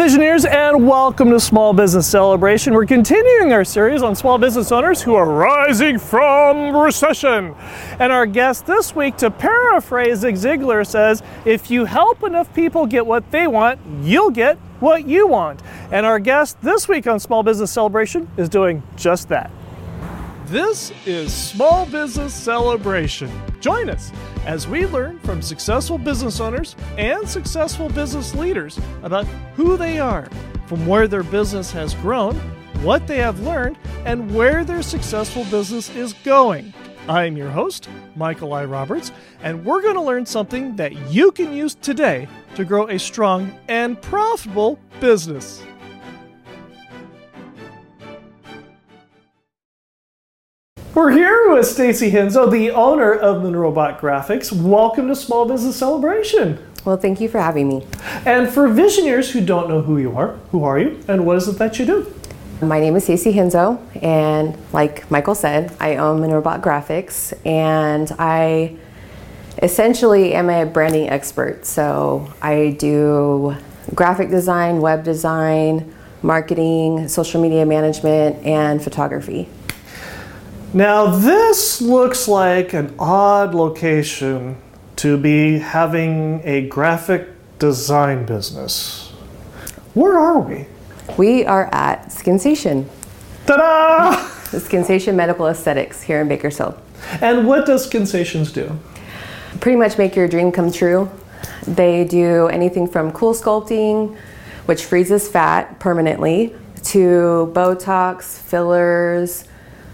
Visioneers, and welcome to Small Business Celebration. We're continuing our series on small business owners who are rising from recession. And our guest this week, to paraphrase Zig Ziglar, says, If you help enough people get what they want, you'll get what you want. And our guest this week on Small Business Celebration is doing just that. This is Small Business Celebration. Join us as we learn from successful business owners and successful business leaders about who they are, from where their business has grown, what they have learned, and where their successful business is going. I am your host, Michael I. Roberts, and we're going to learn something that you can use today to grow a strong and profitable business. We're here with Stacey Henzo, the owner of Monroe Bot Graphics. Welcome to Small Business Celebration. Well, thank you for having me. And for visioneers who don't know who you are, who are you and what is it that you do? My name is Stacey Henzo, and like Michael said, I own Monroe Bot Graphics, and I essentially am a branding expert. So I do graphic design, web design, marketing, social media management, and photography. Now, this looks like an odd location to be having a graphic design business. Where are we? We are at SkinSation. Ta-da! The SkinSation Medical Aesthetics here in Bakersfield. And what does Skinsations do? Pretty much make your dream come true. They do anything from CoolSculpting, which freezes fat permanently, to Botox, fillers,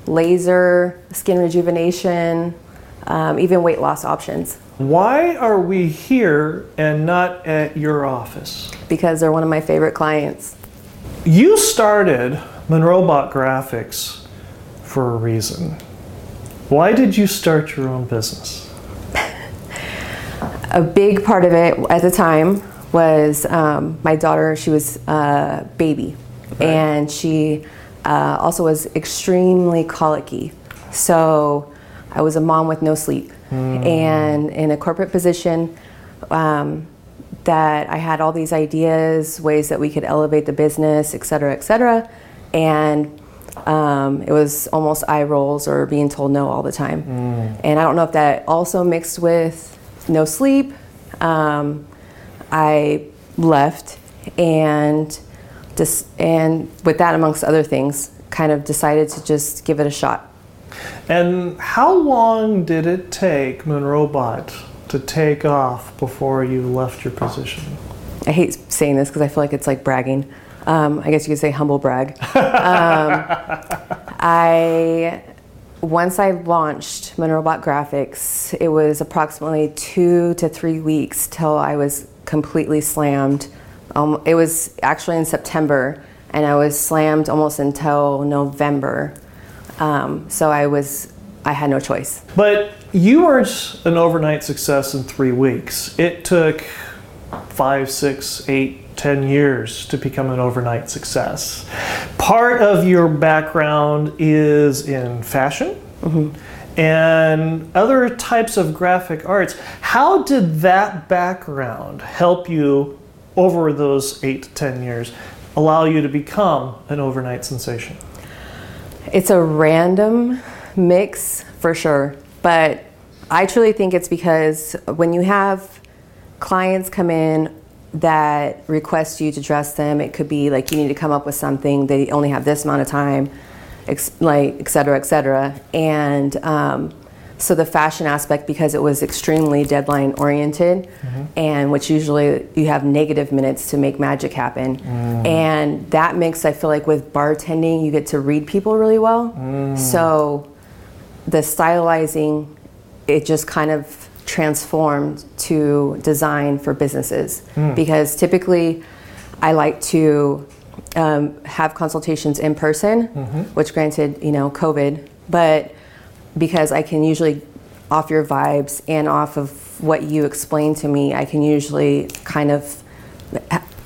laser, skin rejuvenation, um, even weight loss options. Why are we here and not at your office? Because they're one of my favorite clients. You started Monroe Bot Graphics for a reason. Why did you start your own business? A big part of it at the time was um, my daughter, she was a baby, Right. and she uh, also was extremely colicky. So I was a mom with no sleep and in a corporate position. Um, that I had all these ideas, ways that we could elevate the business, et cetera, et cetera. And um, it was almost eye rolls or being told no all the time. And I don't know if that also mixed with no sleep. Um, I left and and with that, amongst other things, kind of decided to just give it a shot. And how long did it take Monroe Bot to take off before you left your position? I hate saying this because I feel like it's like bragging. Um, I guess you could say humble brag. um, I once I launched Monroe Bot Graphics, it was approximately two to three weeks till I was completely slammed. Um, it was actually in September, and I was slammed almost until November. Um, so I was, I had no choice. But you weren't an overnight success in three weeks. It took five, six, eight, ten years to become an overnight success. Part of your background is in fashion and other types of graphic arts. How did that background help you over those eight to ten years, allow you to become an overnight sensation? It's a random mix for sure, but I truly think it's because when you have clients come in that request you to dress them, it could be like you need to come up with something, they only have this amount of time, ex- like et cetera, et cetera. And um, so the fashion aspect, because it was extremely deadline oriented, mm-hmm. and which usually you have negative minutes to make magic happen. Mm. And that mix, I feel like with bartending, you get to read people really well. Mm. So the stylizing, it just kind of transformed to design for businesses. Mm. Because typically I like to um, have consultations in person, mm-hmm. which granted, you know, COVID, but because I can usually off your vibes and off of what you explain to me, I can usually kind of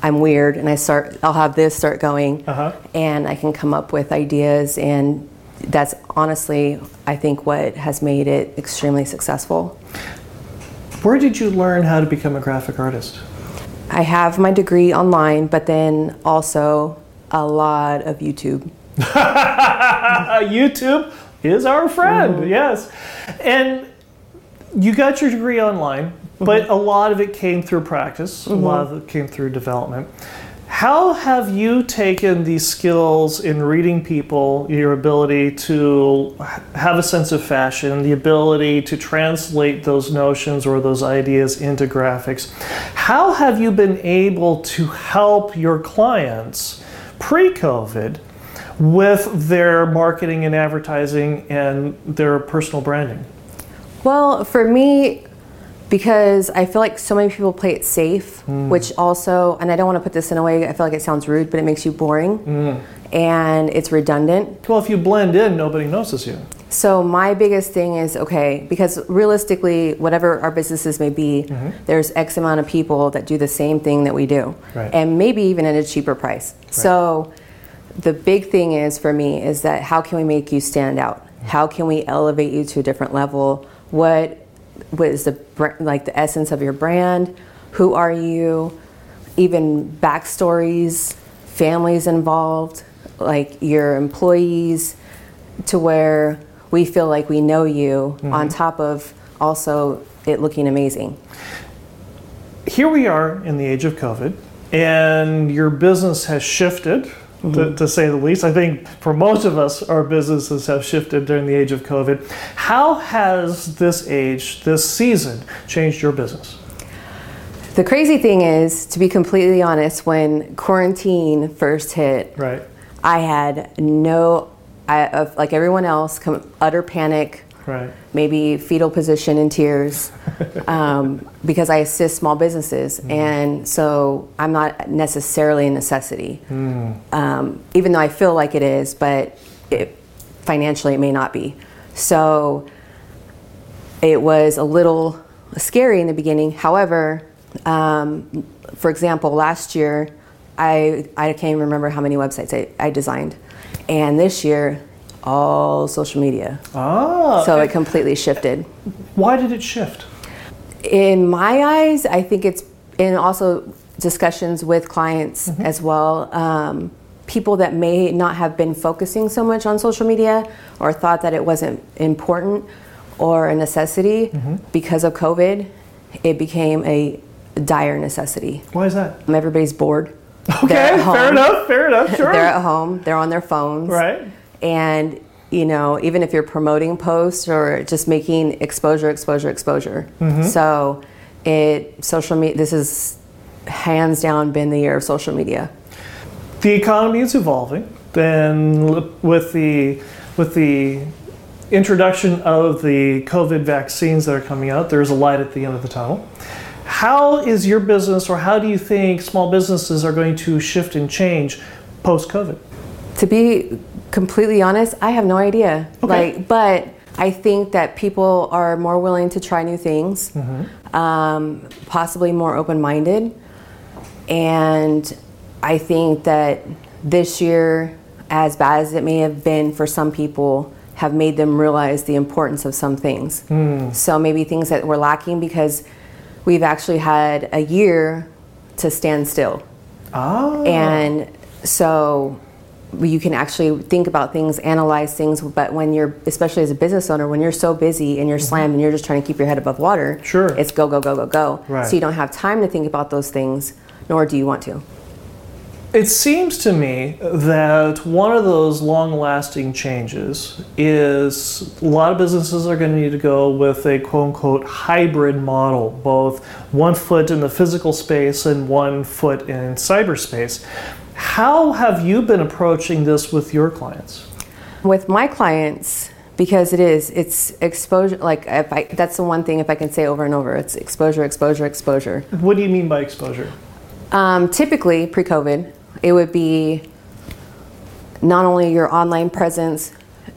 I'm weird and I start I'll have this start going Uh-huh. and I can come up with ideas and that's honestly I think what has made it extremely successful. Where did you learn how to become a graphic artist? I have my degree online, but then also a lot of YouTube. YouTube is our friend, mm-hmm. yes. And you got your degree online, mm-hmm. but a lot of it came through practice, a mm-hmm. lot of it came through development. How have you taken these skills in reading people, your ability to have a sense of fashion, the ability to translate those notions or those ideas into graphics? How have you been able to help your clients pre COVID with their marketing and advertising and their personal branding? Well, for me, because I feel like so many people play it safe, hmm. which also, and I don't want to put this in a way, I feel like it sounds rude, but it makes you boring hmm. and it's redundant. Well, if you blend in, nobody notices you. So, my biggest thing is okay, because realistically, whatever our businesses may be, mm-hmm. there's X amount of people that do the same thing that we do, Right. and maybe even at a cheaper price. So, the big thing is for me is that how can we make you stand out? How can we elevate you to a different level? What what is the like the essence of your brand? Who are you? Even backstories, families involved, like your employees, to where we feel like we know you. Mm-hmm. On top of also it looking amazing. Here we are in the age of COVID, and your business has shifted. To, mm-hmm. to say the least, I think for most of us, our businesses have shifted during the age of COVID. How has this age, this season, changed your business? The crazy thing is, to be completely honest, when quarantine first hit, Right. I had no, I, of, like everyone else, utter panic, Right. maybe fetal position in tears, um, because I assist small businesses, and so I'm not necessarily a necessity, um, even though I feel like it is, but it, financially it may not be. So it was a little scary in the beginning. However, um, for example, last year, I, I can't even remember how many websites I, I designed. And this year, all social media. Ah. So it completely shifted. why did it shift? In my eyes, I think it's in also discussions with clients as well. Um, people that may not have been focusing so much on social media or thought that it wasn't important or a necessity because of COVID, it became a dire necessity. Why is that? Everybody's bored. Okay, fair enough. Fair enough. Sure. They're at home, they're on their phones. right. And you know, even if you're promoting posts or just making exposure, exposure, exposure. Mm-hmm. So it social media. This is hands down been the year of social media. the economy is evolving. Then with the with the introduction of the COVID vaccines that are coming out, there's a light at the end of the tunnel. How is your business, or how do you think small businesses are going to shift and change post COVID? To be completely honest, I have no idea. Okay. Like, but I think that people are more willing to try new things, um, possibly more open-minded, and I think that this year, as bad as it may have been for some people, have made them realize the importance of some things. So maybe things that were lacking because we've actually had a year to stand still. Ah, And so you can actually think about things, analyze things, but when you're, especially as a business owner, when you're so busy and you're slammed and you're just trying to keep your head above water, Mm-hmm. Sure. it's go, go, go, go, go. Right. So you don't have time to think about those things, nor do you want to. It seems to me that one of those long lasting changes is a lot of businesses are going to need to go with a quote unquote hybrid model, both one foot in the physical space and one foot in cyberspace. How have you been approaching this with your clients? With my clients, because it is, it's exposure, like if I, that's the one thing if I can say over and over, it's exposure, exposure, exposure. What do you mean by exposure? Um, typically, pre COVID, it would be not only your online presence,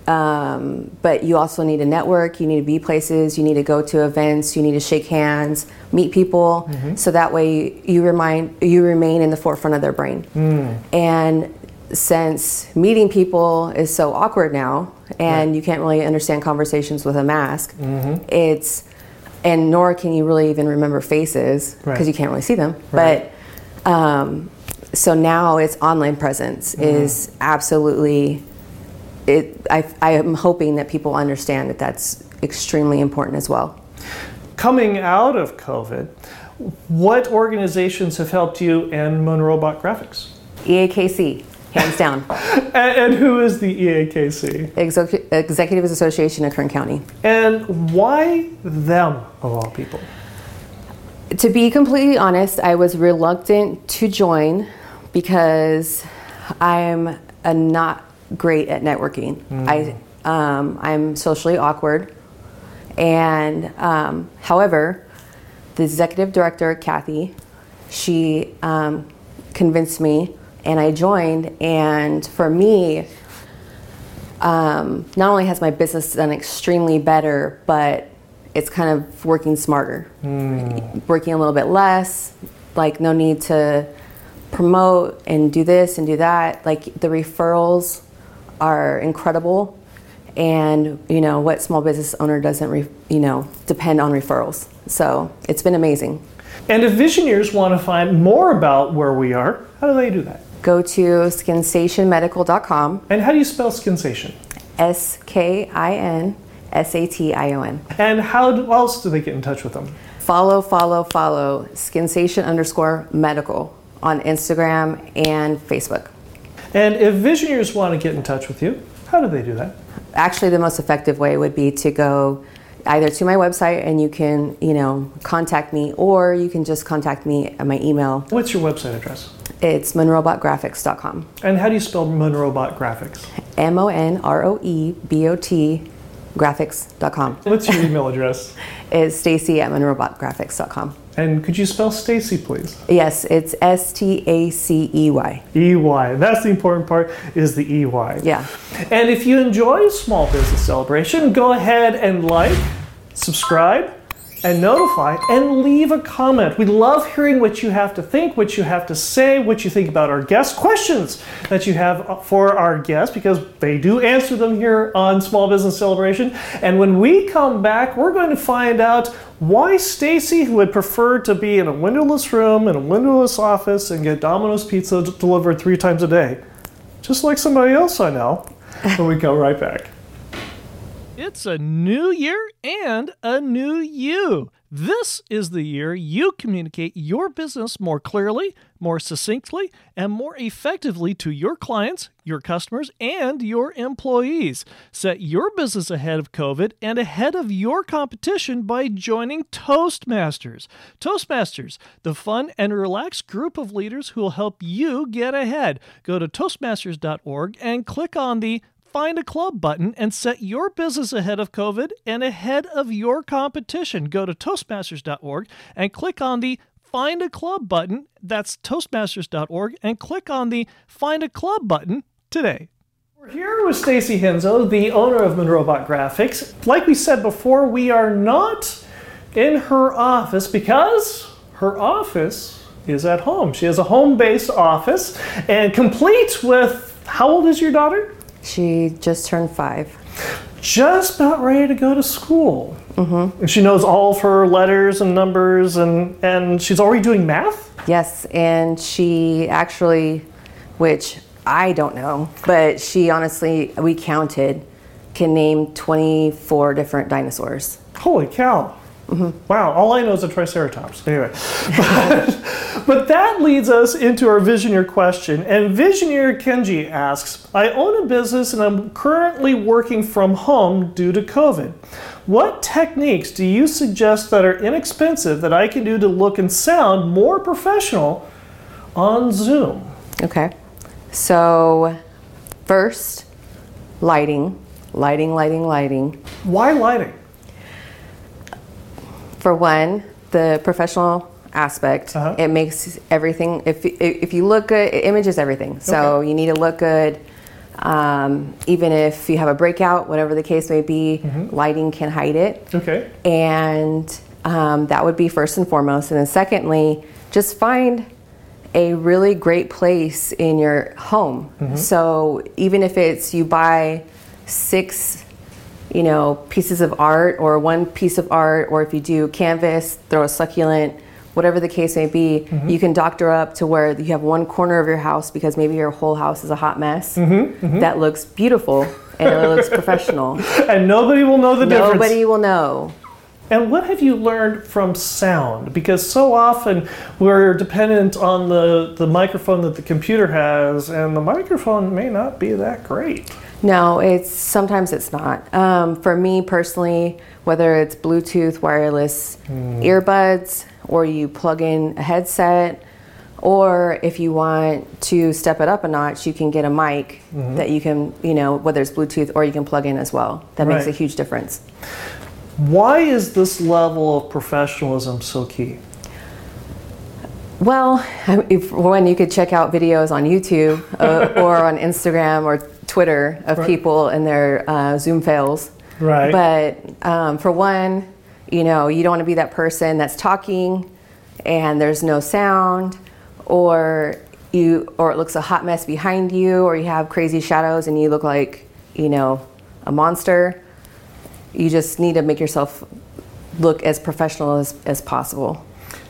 um, but you also need a network, you need to be places, you need to go to events, you need to shake hands, meet people, so that way you remind you remain in the forefront of their brain. And since meeting people is so awkward now, and you can't really understand conversations with a mask, it's and nor can you really even remember faces because Right. you can't really see them. Right. But Um, so now its online presence is absolutely it. I, I am hoping that people understand that that's extremely important as well. Coming out of COVID, what organizations have helped you and Monroe Bot Graphics? EAKC, hands down. And, and who is the EAKC? Execu- Executives Association of Kern County. And why them, of all people? To be completely honest, I was reluctant to join because I'm a not great at networking. I um, I'm socially awkward, and um, however, the executive director Kathy, she um, convinced me, and I joined. And for me, um, not only has my business done extremely better, but it's kind of working smarter, working a little bit less. Like no need to promote and do this and do that. Like the referrals are incredible, and you know what small business owner doesn't, re- you know, depend on referrals. So it's been amazing. And if visioneers want to find more about where we are, how do they do that? Go to skinsationmedical.com. And how do you spell Skinsation? S K I N S A T I O N. And how do- else do they get in touch with them? Follow, follow, follow Skinsation underscore medical on Instagram and Facebook. And if visioneers want to get in touch with you, how do they do that? Actually, the most effective way would be to go either to my website and you can, you know, contact me, or you can just contact me at my email. What's your website address? It's monroebotgraphics.com. And how do you spell Monroe Bot Graphics? M O N R O E B O T graphics.com. What's your email address? It's Stacey at monroebotgraphics.com. And could you spell Stacey, please? Yes, it's S T A C E Y. EY. That's the important part is the EY. Yeah. And if you enjoy Small Business Celebration, go ahead and like, subscribe, and notify, and leave a comment. We love hearing what you have to think, what you have to say, what you think about our guests, questions that you have for our guests, because they do answer them here on Small Business Celebration. And when we come back, we're going to find out why Stacey who would prefer to be in a windowless room, in a windowless office, and get Domino's pizza delivered three times a day just like somebody else I know. When we come right back. It's a new year and a new you. This is the year you communicate your business more clearly, more succinctly, and more effectively to your clients, your customers, and your employees. Set your business ahead of COVID and ahead of your competition by joining Toastmasters. Toastmasters, the fun and relaxed group of leaders who will help you get ahead. Go to Toastmasters.org and click on the Find a Club button and set your business ahead of COVID and ahead of your competition. Go to Toastmasters.org and click on the Find a Club button. That's Toastmasters.org and click on the Find a Club button today. We're here with Stacey Henzo, the owner of Monroe Bot Graphics. Like we said before, we are not in her office because her office is at home. She has a home based office and complete with how old is your daughter? She just turned five. just about ready to go to school. Mm-hmm. And she knows all of her letters and numbers, and, and she's already doing math? Yes, and she actually, which I don't know, but she honestly, we counted, can name 24 different dinosaurs. Holy cow. Mm-hmm. Wow, all I know is a Triceratops. Anyway, but, but that leads us into our Visioneer question. And Visioneer Kenji asks I own a business and I'm currently working from home due to COVID. What techniques do you suggest that are inexpensive that I can do to look and sound more professional on Zoom? Okay. So, first, lighting, lighting, lighting, lighting. Why lighting? For one, the professional aspect, Uh-huh. it makes everything, if, if you look good, image is everything. So, Okay. you need to look good. Um, even if you have a breakout, whatever the case may be, Mm-hmm. lighting can hide it. Okay. And um, that would be first and foremost. And then, secondly, just find a really great place in your home. So, even if it's you buy six, you know, pieces of art or one piece of art, or if you do canvas, throw a succulent, whatever the case may be, mm-hmm. you can doctor up to where you have one corner of your house because maybe your whole house is a hot mess mm-hmm, mm-hmm. that looks beautiful and it looks professional. And nobody will know the difference. Nobody will know. And what have you learned from sound? Because so often we're dependent on the, the microphone that the computer has, and the microphone may not be that great. No, it's sometimes it's not. Um, for me personally, whether it's Bluetooth, wireless earbuds, or you plug in a headset, or if you want to step it up a notch, you can get a mic that you can, you know, whether it's Bluetooth or you can plug in as well. That makes a huge difference. Why is this level of professionalism so key? Well, if, when you could check out videos on YouTube uh, or on Instagram or Twitter of Right. people and their uh, Zoom fails. Right. But um, for one, you know, you don't want to be that person that's talking and there's no sound, or you, or it looks a hot mess behind you, or you have crazy shadows and you look like, you know, a monster. You just need to make yourself look as professional as, as possible.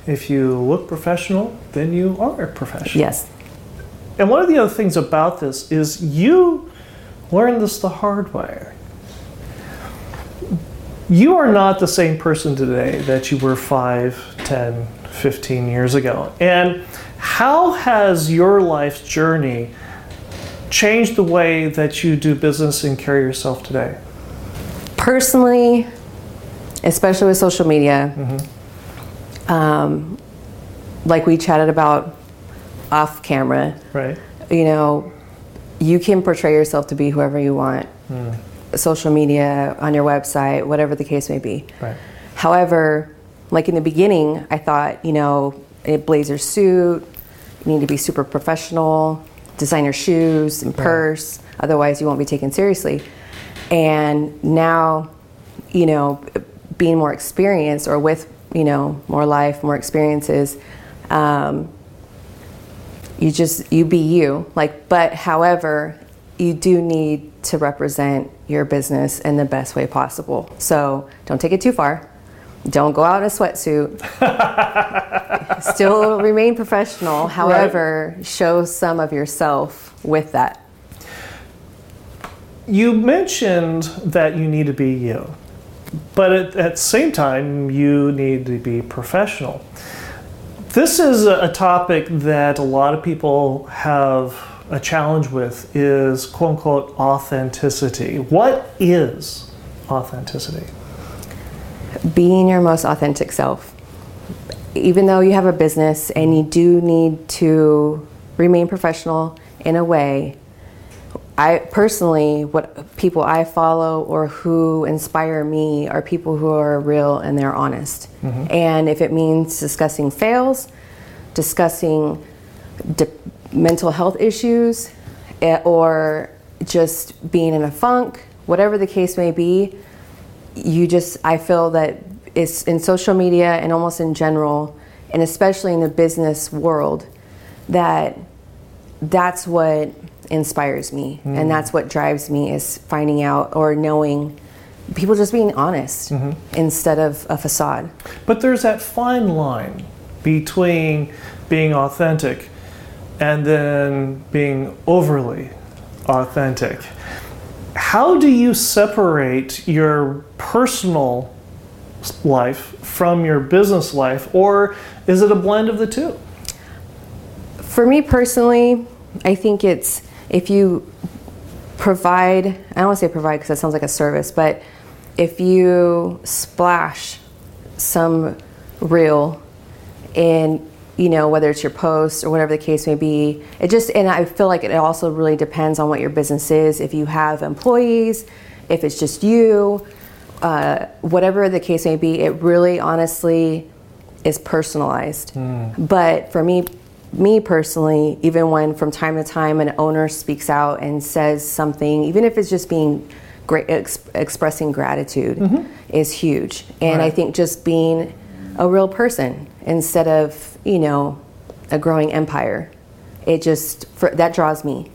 If you look professional, then you are professional. Yes. And one of the other things about this is you learned this the hard way. You are not the same person today that you were 5, 10, 15 years ago. And how has your life's journey changed the way that you do business and carry yourself today? personally, especially with social media, um, like we chatted about off camera, Right? you know, you can portray yourself to be whoever you want. Social media, on your website, whatever the case may be. Right. However, like in the beginning, I thought, you know, a blazer suit, you need to be super professional, designer shoes and purse, otherwise you won't be taken seriously. And now, you know, being more experienced or with, you know, more life, more experiences, um, you just you be you. Like but however you do need to represent your business in the best way possible. So don't take it too far. Don't go out in a sweatsuit. Still remain professional. However show some of yourself with that. You mentioned that you need to be you, but at, at the same time, you need to be professional. This is a, topic that a lot of people have a challenge with is quote unquote authenticity. What is authenticity? being your most authentic self. Even though you have a business and you do need to remain professional in a way, I personally, what people I follow or who inspire me are people who are real and they're honest. And if it means discussing fails, discussing de- mental health issues, eh, or just being in a funk, whatever the case may be, you just i feel that it's in social media and almost in general and especially in the business world that that's what inspires me and hmm. that's what drives me is finding out or knowing people just being honest mm-hmm. instead of a facade But there's that fine line between being authentic and then being overly authentic. How do you separate your personal life from your business life, or is it a blend of the two? For me personally, I think it's if you provide, I don't want to say provide because that sounds like a service, but if you splash some real in, you know, whether it's your post or whatever the case may be, it just, and I feel like it also really depends on what your business is. If you have employees, if it's just you, uh, whatever the case may be, it really honestly is personalized. But for me, me personally, even when from time to time an owner speaks out and says something, even if it's just being great, ex- expressing gratitude, mm-hmm. is huge. And I think just being a real person instead of you know a growing empire, it just for, that draws me.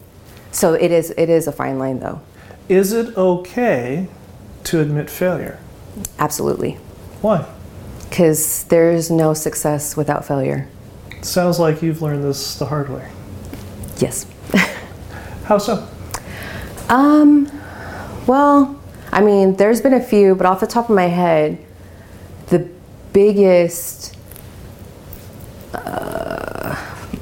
So it is it is a fine line though, Is it okay to admit failure? absolutely. Why? because there's no success without failure. Sounds like you've learned this the hard way. Yes. How so? Um, well, I mean, there's been a few, but off the top of my head, the biggest, uh,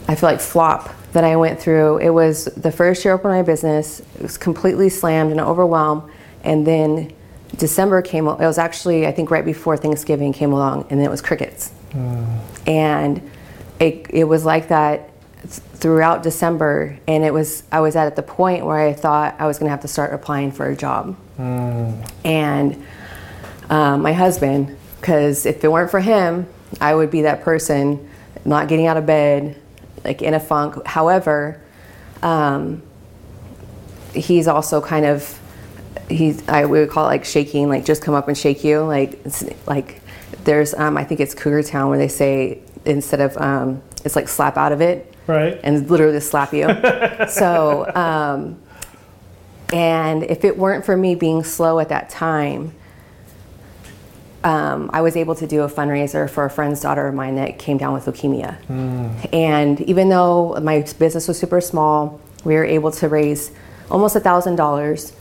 I feel like flop that I went through, it was the first year open my business. It was completely slammed and overwhelmed. And then December came, it was actually, I think, right before Thanksgiving came along, and then it was crickets. Mm. And it, it was like that throughout December, and it was I was at the point where I thought I was going to have to start applying for a job. Mm. And um, my husband, because if it weren't for him, I would be that person not getting out of bed, like in a funk. However, um, he's also kind of he's I would call it like shaking, like just come up and shake you, like like there's um, I think it's Cougar Town where they say instead of um, it's like slap out of it right and literally slap you so um, and if it weren't for me being slow at that time um, I was able to do a fundraiser for a friend's daughter of mine that came down with leukemia. Mm. And even though my business was super small, we were able to raise almost a thousand dollars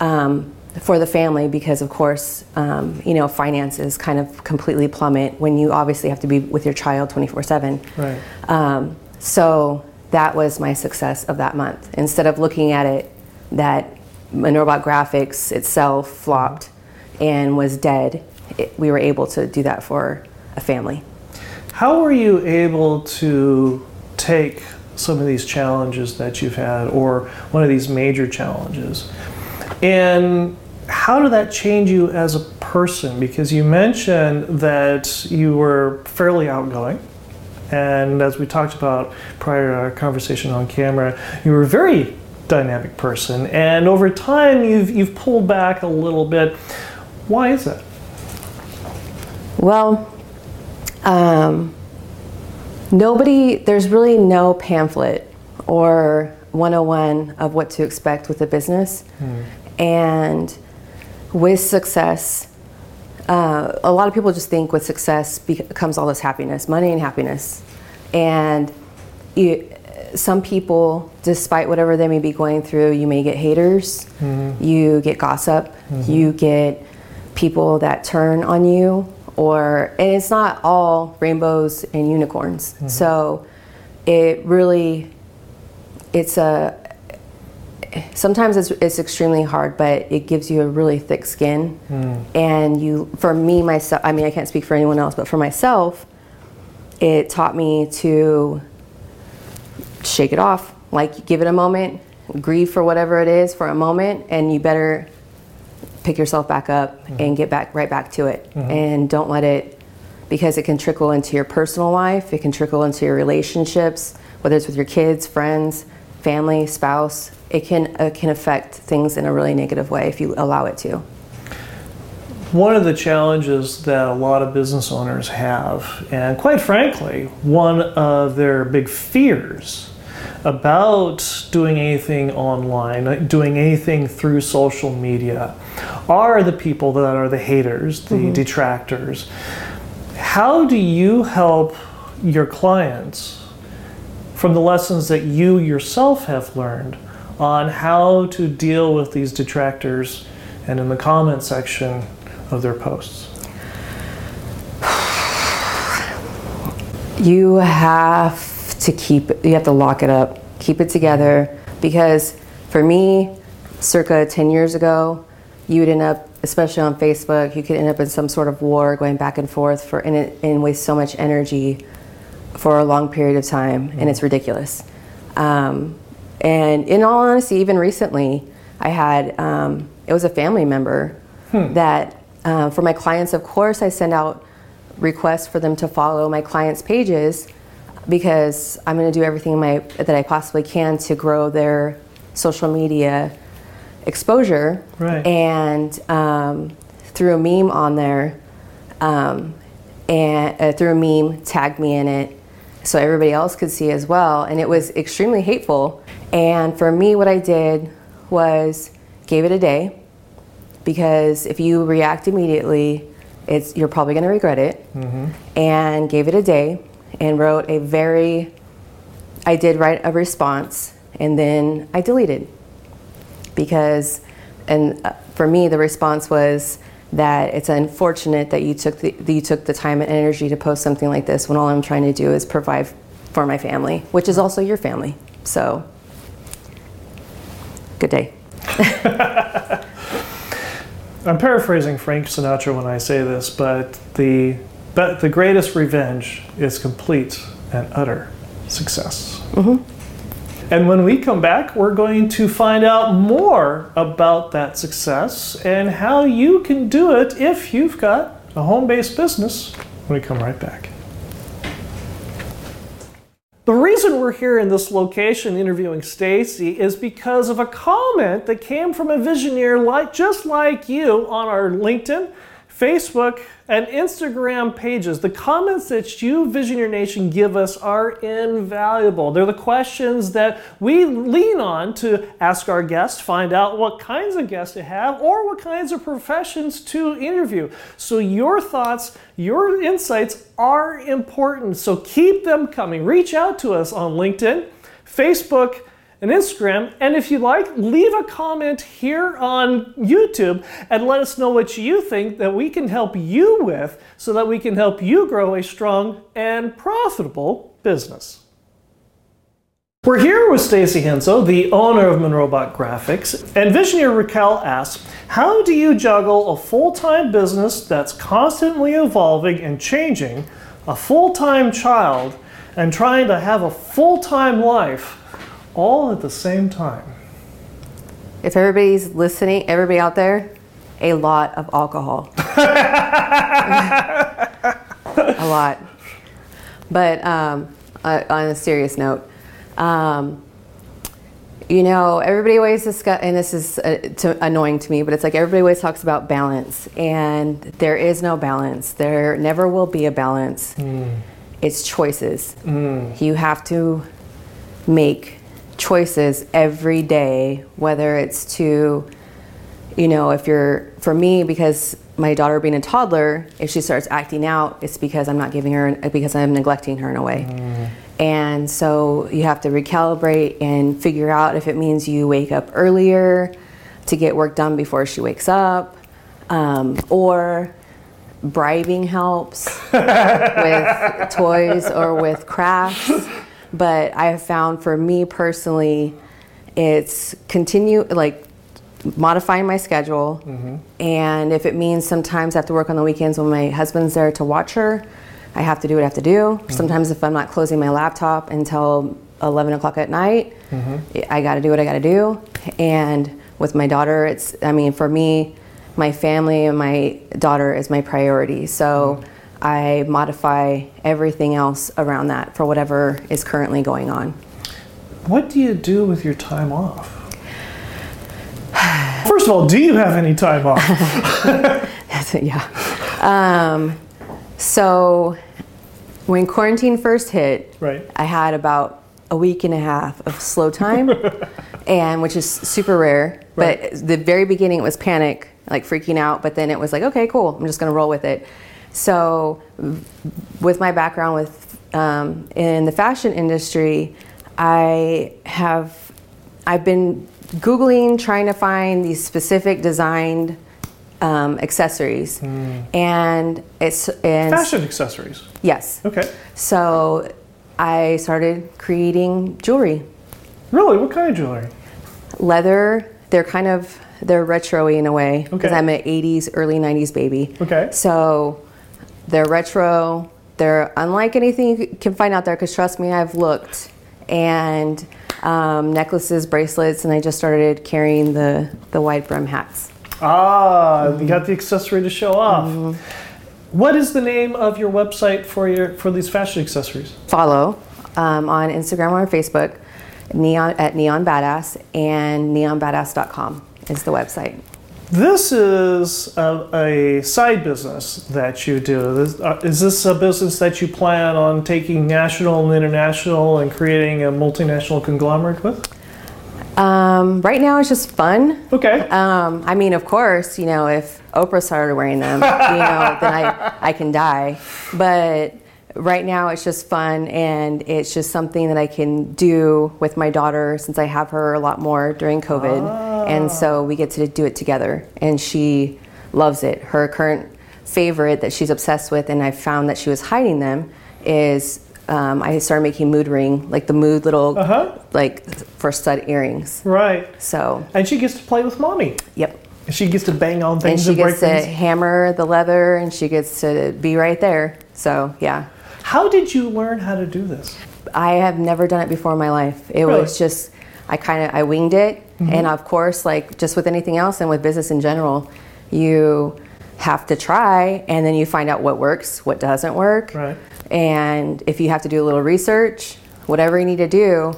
um, for the family because, of course, um, you know, finances kind of completely plummet when you obviously have to be with your child 24 7. Right. Um, so that was my success of that month. Instead of looking at it that Robot Graphics itself flopped and was dead, it, we were able to do that for a family. How were you able to take some of these challenges that you've had, or one of these major challenges, and how did that change you as a person? Because you mentioned that you were fairly outgoing. And as we talked about prior to our conversation on camera, you were a very dynamic person. And over time, you've, you've pulled back a little bit. Why is that? Well, um, nobody, there's really no pamphlet or 101 of what to expect with a business. Hmm. And with success, uh, a lot of people just think with success comes all this happiness, money and happiness. And you, some people, despite whatever they may be going through, you may get haters, mm-hmm. you get gossip, mm-hmm. you get people that turn on you, or, and it's not all rainbows and unicorns. Mm-hmm. So it really, it's a, sometimes it's, it's extremely hard, but it gives you a really thick skin. Mm. And you, for me, myself, I mean, I can't speak for anyone else, but for myself, it taught me to shake it off, like give it a moment, grieve for whatever it is for a moment, and you better pick yourself back up mm-hmm. and get back right back to it. Mm-hmm. And don't let it, because it can trickle into your personal life, it can trickle into your relationships, whether it's with your kids, friends, family, spouse, it can, it can affect things in a really negative way if you allow it to. One of the challenges that a lot of business owners have, and quite frankly, one of their big fears about doing anything online, doing anything through social media, are the people that are the haters, the mm-hmm. detractors. How do you help your clients from the lessons that you yourself have learned on how to deal with these detractors and in the comment section of their posts? You have to keep you have to lock it up, keep it together because for me, circa 10 years ago, you would end up especially on Facebook, you could end up in some sort of war going back and forth for and, it, and waste so much energy for a long period of time, mm-hmm. and it's ridiculous. Um, and in all honesty, even recently, I had um, it was a family member hmm. that uh, for my clients, of course, I send out requests for them to follow my clients' pages because I'm going to do everything my, that I possibly can to grow their social media exposure. Right. And um, threw a meme on there, um, and uh, threw a meme, tagged me in it, so everybody else could see as well. And it was extremely hateful. And for me, what I did was gave it a day because if you react immediately, it's you're probably going to regret it and gave it a day and wrote a very i did write a response and then i deleted because and uh, for me the response was that it's unfortunate that you took the that you took the time and energy to post something like this when all i'm trying to do is provide for my family which is also your family. So good day. I'm paraphrasing Frank Sinatra when I say this, but the but the greatest revenge is complete and utter success. Mm-hmm. And when we come back, we're going to find out more about that success and how you can do it if you've got a home-based business. When we come right back. The reason we're here in this location interviewing Stacey is because of a comment that came from a visioneer like just like you on our LinkedIn, Facebook, and Instagram pages. The comments that you Visioneer Nation give us are invaluable. They're the questions that we lean on to ask our guests, find out what kinds of guests to have or what kinds of professions to interview. So your thoughts, your insights are important. So keep them coming. Reach out to us on LinkedIn, Facebook, and Instagram. And if you like, leave a comment here on YouTube and let us know what you think that we can help you with so that we can help you grow a strong and profitable business. We're here with Stacey Henzo, the owner of Monroe Bot Graphics, and Visioneer Raquel asks, how do you juggle a full-time business that's constantly evolving and changing, a full-time child, and trying to have a full-time life all at the same time? if everybody's listening everybody out there a lot of alcohol. A lot. But um, uh, on a serious note um, you know everybody always discuss and this is uh, to, annoying to me but it's like everybody always talks about balance and there is no balance. There never will be a balance. It's choices. You have to make choices every day whether it's to you know if you're for me because my daughter being a toddler if she starts acting out it's because i'm not giving her because i'm neglecting her in a way and so you have to recalibrate and figure out if it means you wake up earlier to get work done before she wakes up um, or bribing helps with toys or with crafts. But I have found for me personally, it's continue like modifying my schedule. Mm-hmm. And if it means sometimes I have to work on the weekends when my husband's there to watch her, I have to do what I have to do. Mm-hmm. Sometimes if I'm not closing my laptop until 11 o'clock at night, mm-hmm. I got to do what I got to do. And with my daughter, it's, I mean, for me, my family and my daughter is my priority. So I modify everything else around that for whatever is currently going on. What do you do with your time off? First of all, do you have any time off? yeah. Um, so when quarantine first hit, Right. I had about a week and a half of slow time, and which is super rare. Right. But the very beginning it was panic, like freaking out. But then it was like, okay, cool. I'm just gonna roll with it. So, with my background with um, in the fashion industry, I have I've been googling trying to find these specific designed um, accessories, and it's and Fashion accessories. yes. Okay. So I started creating jewelry, Really? What kind of jewelry? leather. They're kind of they're retro-y in a way because Okay. I'm an '80s, early '90s baby. Okay. So they're retro. They're unlike anything you can find out there. Because trust me, I've looked. And um, necklaces, bracelets, and I just started carrying the the wide brim hats. Ah, you got the accessory to show off. What is the name of your website for your for these fashion accessories? follow um, on Instagram or Facebook, neon at Neon Badass and neonbadass.com is the website. This is a, a side business that you do. This, uh, is this a business that you plan on taking national and international and creating a multinational conglomerate with? Um, right now, it's just fun. Okay. Um, I mean, of course, you know, if Oprah started wearing them, you know, then I, I can die. But right now, it's just fun, and it's just something that I can do with my daughter since I have her a lot more during COVID, and so we get to do it together. And she loves it. Her current favorite that she's obsessed with, and I found that she was hiding them, is um, I started making mood ring, like the mood little, Uh-huh. like for stud earrings. right. So, And she gets to play with mommy. yep. She gets to bang on And things she and, gets to things. hammer the leather and she gets to be right there. So, yeah. How did you learn how to do this? I have never done it before in my life. It Really? was just, I kind of, I winged it. Mm-hmm. And of course, like just with anything else and with business in general, you have to try and then you find out what works, what doesn't work. Right. And if you have to do a little research, whatever you need to do,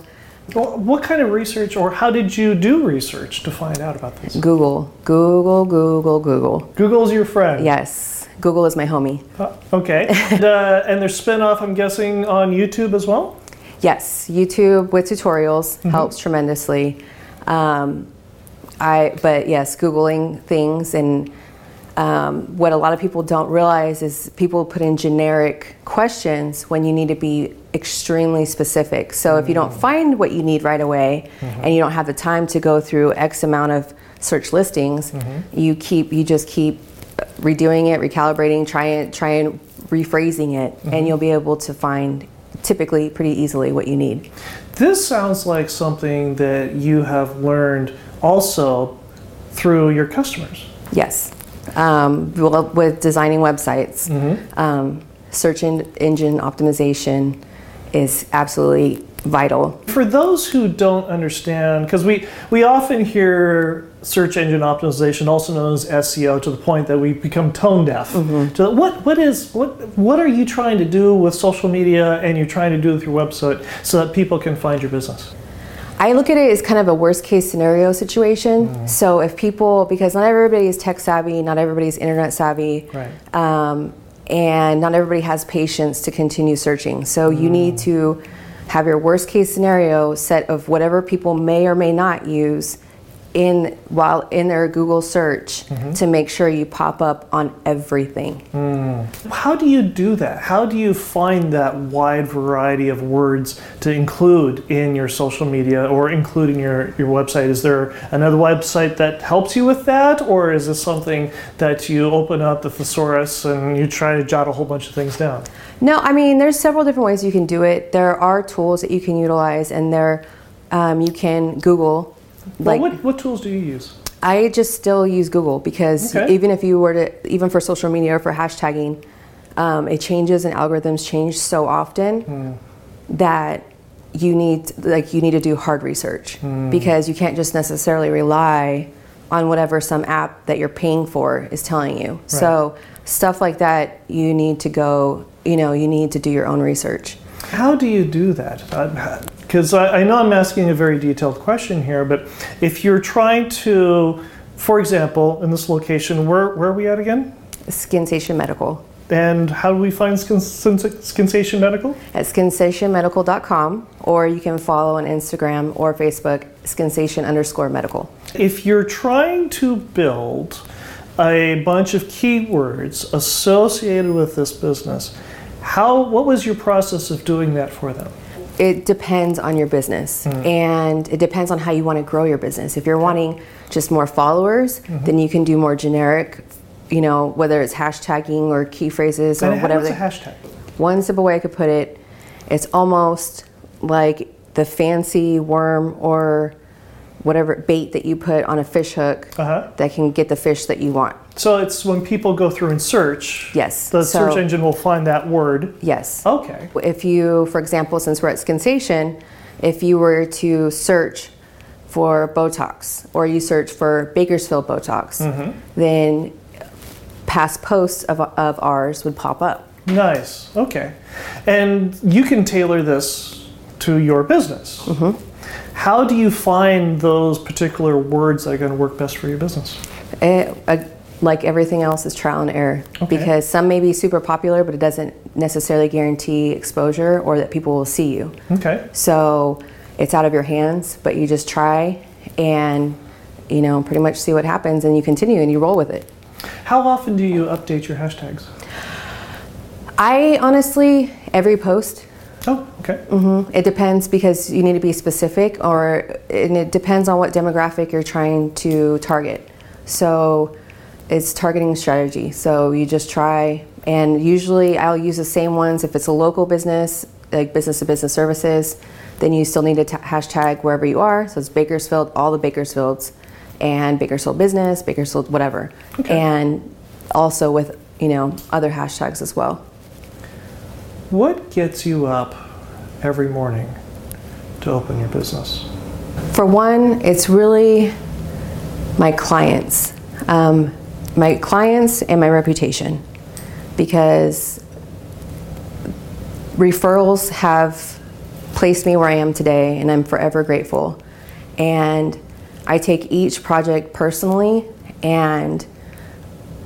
Well, what kind of research, or how did you do research to find out about this? Google, Google, Google, Google. Google's your friend. Yes, Google is my homie. Uh, okay. and, uh, and there's spin-off, I'm guessing, on YouTube as well? Yes, YouTube with tutorials helps tremendously. Um, I, but yes, Googling things and um, what a lot of people don't realize is people put in generic questions when you need to be extremely specific. So if you don't find what you need right away and you don't have the time to go through X amount of search listings, you keep you just keep redoing it, recalibrating, trying trying rephrasing it, and you'll be able to find typically pretty easily what you need. This sounds like something that you have learned also through your customers. Yes. Um, well, with designing websites, um, search engine optimization is absolutely vital. For those who don't understand, because we, we often hear search engine optimization, also known as SEO, to the point that we become tone deaf. Mm-hmm. So what, what is what what are you trying to do with social media and you're trying to do with your website so that people can find your business? I look at it as kind of a worst case scenario situation. Mm-hmm. So if people, because not everybody is tech savvy, not everybody's internet savvy, Right. um, and not everybody has patience to continue searching. So you mm. need to have your worst case scenario set of whatever people may or may not use in while in their Google search to make sure you pop up on everything. How do you do that? How do you find that wide variety of words to include in your social media or including your, your website? Is there another website that helps you with that? Or is this something that you open up the thesaurus and you try to jot a whole bunch of things down? No, I mean, there's several different ways you can do it. There are tools that you can utilize, and there um, you can Google. Well, Like, what, what tools do you use? I just still use Google because Okay. even if you were to, even for social media or for hashtagging, um, it changes and algorithms change so often hmm. that you need like you need to do hard research hmm. because you can't just necessarily rely on whatever some app that you're paying for is telling you. So stuff like that, you need to go. You know, you need to do your own research. How do you do that? Uh, Because I, I know I'm asking a very detailed question here, but if you're trying to, for example, in this location, where, where are we at again? Skinsation Medical. And how do we find Skin, Skinsation Medical? at skinsationmedical.com or you can follow on Instagram or Facebook skinsation underscore medical. If you're trying to build a bunch of keywords associated with this business, how what was your process of doing that for them? It depends on your business and it depends on how you want to grow your business. If you're wanting just more followers, then you can do more generic, you know, whether it's hashtagging or key phrases or And whatever. what's a hashtag? One simple way I could put it, it's almost like the fancy worm or whatever bait that you put on a fish hook Uh-huh. that can get the fish that you want. So it's when people go through and search. Yes, The so- search engine will find that word. Yes. Okay. If you, for example, since we're at Skinsation, if you were to search for Botox or you search for Bakersfield Botox, then past posts of, of ours would pop up. Nice. Okay. And you can tailor this to your business. Mm-hmm. How do you find those particular words that are going to work best for your business? Uh, like everything else is trial and error Okay. because some may be super popular, but it doesn't necessarily guarantee exposure or that people will see you. Okay. So it's out of your hands, but you just try and you know pretty much see what happens, and you continue and you roll with it. How often do you update your hashtags? I honestly every post. Oh, okay. Mm-hmm. It depends because you need to be specific, or and it depends on what demographic you're trying to target. So it's targeting strategy. So you just try, and usually I'll use the same ones if it's a local business, like business to business services. Then you still need to hashtag wherever you are. So it's Bakersfield, all the Bakersfields, and Bakersfield business, Bakersfield whatever, Okay. and also with you know other hashtags as well. What gets you up every morning to open your business? For one, it's really my clients, um, my clients and my reputation, because referrals have placed me where I am today, and I'm forever grateful. And I take each project personally, and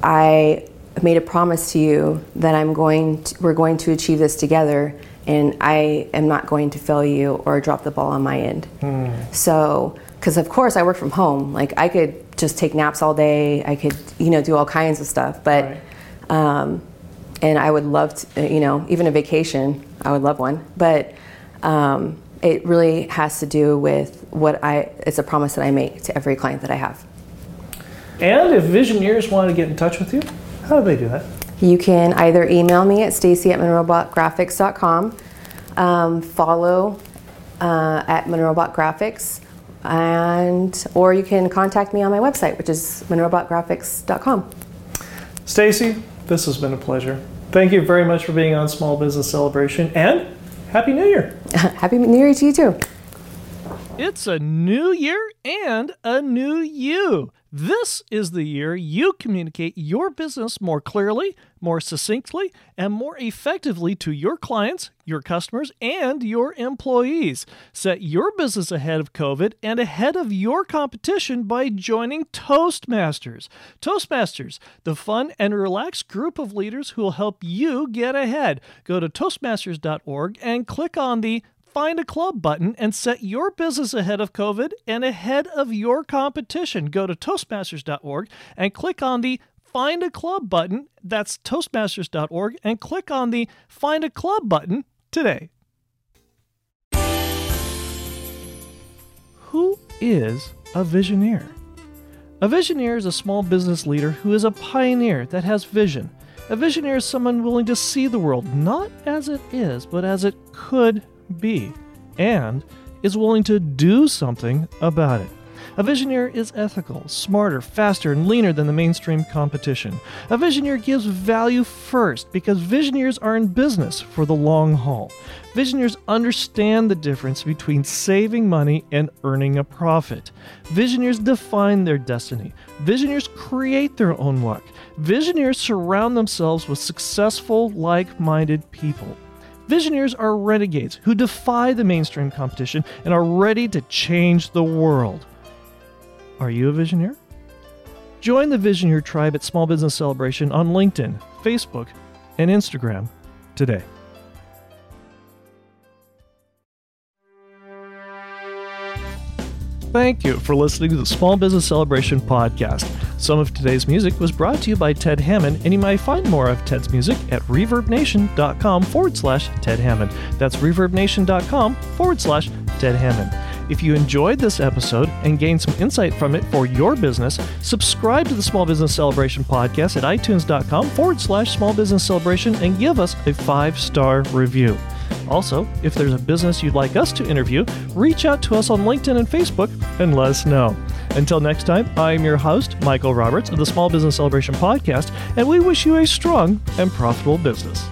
I made a promise to you that I'm going to, we're going to achieve this together and I am not going to fail you or drop the ball on my end. Hmm. So, because of course I work from home, like I could just take naps all day, I could, you know, do all kinds of stuff, but, Right. um, and I would love to, you know, even a vacation, I would love one, but um, it really has to do with what I, it's a promise that I make to every client that I have. And if Visioneers wanted to get in touch with you, how do they do that? You can either email me at stacey at monroebotgraphics.com, um, follow uh, at Monroebot Graphics, and or you can contact me on my website, which is monroebotgraphics.com. Stacey, this has been a pleasure. Thank you very much for being on Small Business Celebration and Happy New Year. Happy New Year to you too. It's a new year and a new you. This is the year you communicate your business more clearly, more succinctly, and more effectively to your clients, your customers, and your employees. Set your business ahead of COVID and ahead of your competition by joining Toastmasters. Toastmasters, the fun and relaxed group of leaders who will help you get ahead. Go to Toastmasters.org and click on the Find a Club button and set your business ahead of COVID and ahead of your competition. Go to Toastmasters.org and click on the Find a Club button. That's Toastmasters.org and click on the Find a Club button today. Who is a visioneer? A visioneer is a small business leader who is a pioneer that has vision. A visioneer is someone willing to see the world not as it is, but as it could be, and is willing to do something about it. A visioneer is ethical, smarter, faster, and leaner than the mainstream competition. A visioneer gives value first because visioneers are in business for the long haul. Visioneers understand the difference between saving money and earning a profit. Visioneers define their destiny. Visioneers create their own luck. Visioneers surround themselves with successful, like minded people. Visioneers are renegades who defy the mainstream competition and are ready to change the world. Are you a Visioneer? Join the Visioneer tribe at Small Business Celebration on LinkedIn, Facebook, and Instagram today. Thank you for listening to the Small Business Celebration podcast. Some of today's music was brought to you by Ted Hammond, and you might find more of Ted's music at reverbnation.com forward slash Ted Hammond. That's reverbnation.com forward slash Ted Hammond. If you enjoyed this episode and gained some insight from it for your business, subscribe to the Small Business Celebration podcast at itunes.com forward slash small business celebration and give us a five star review. Also, if there's a business you'd like us to interview, reach out to us on LinkedIn and Facebook and let us know. Until next time, I'm your host, Michael Roberts of the Small Business Celebration Podcast, and we wish you a strong and profitable business.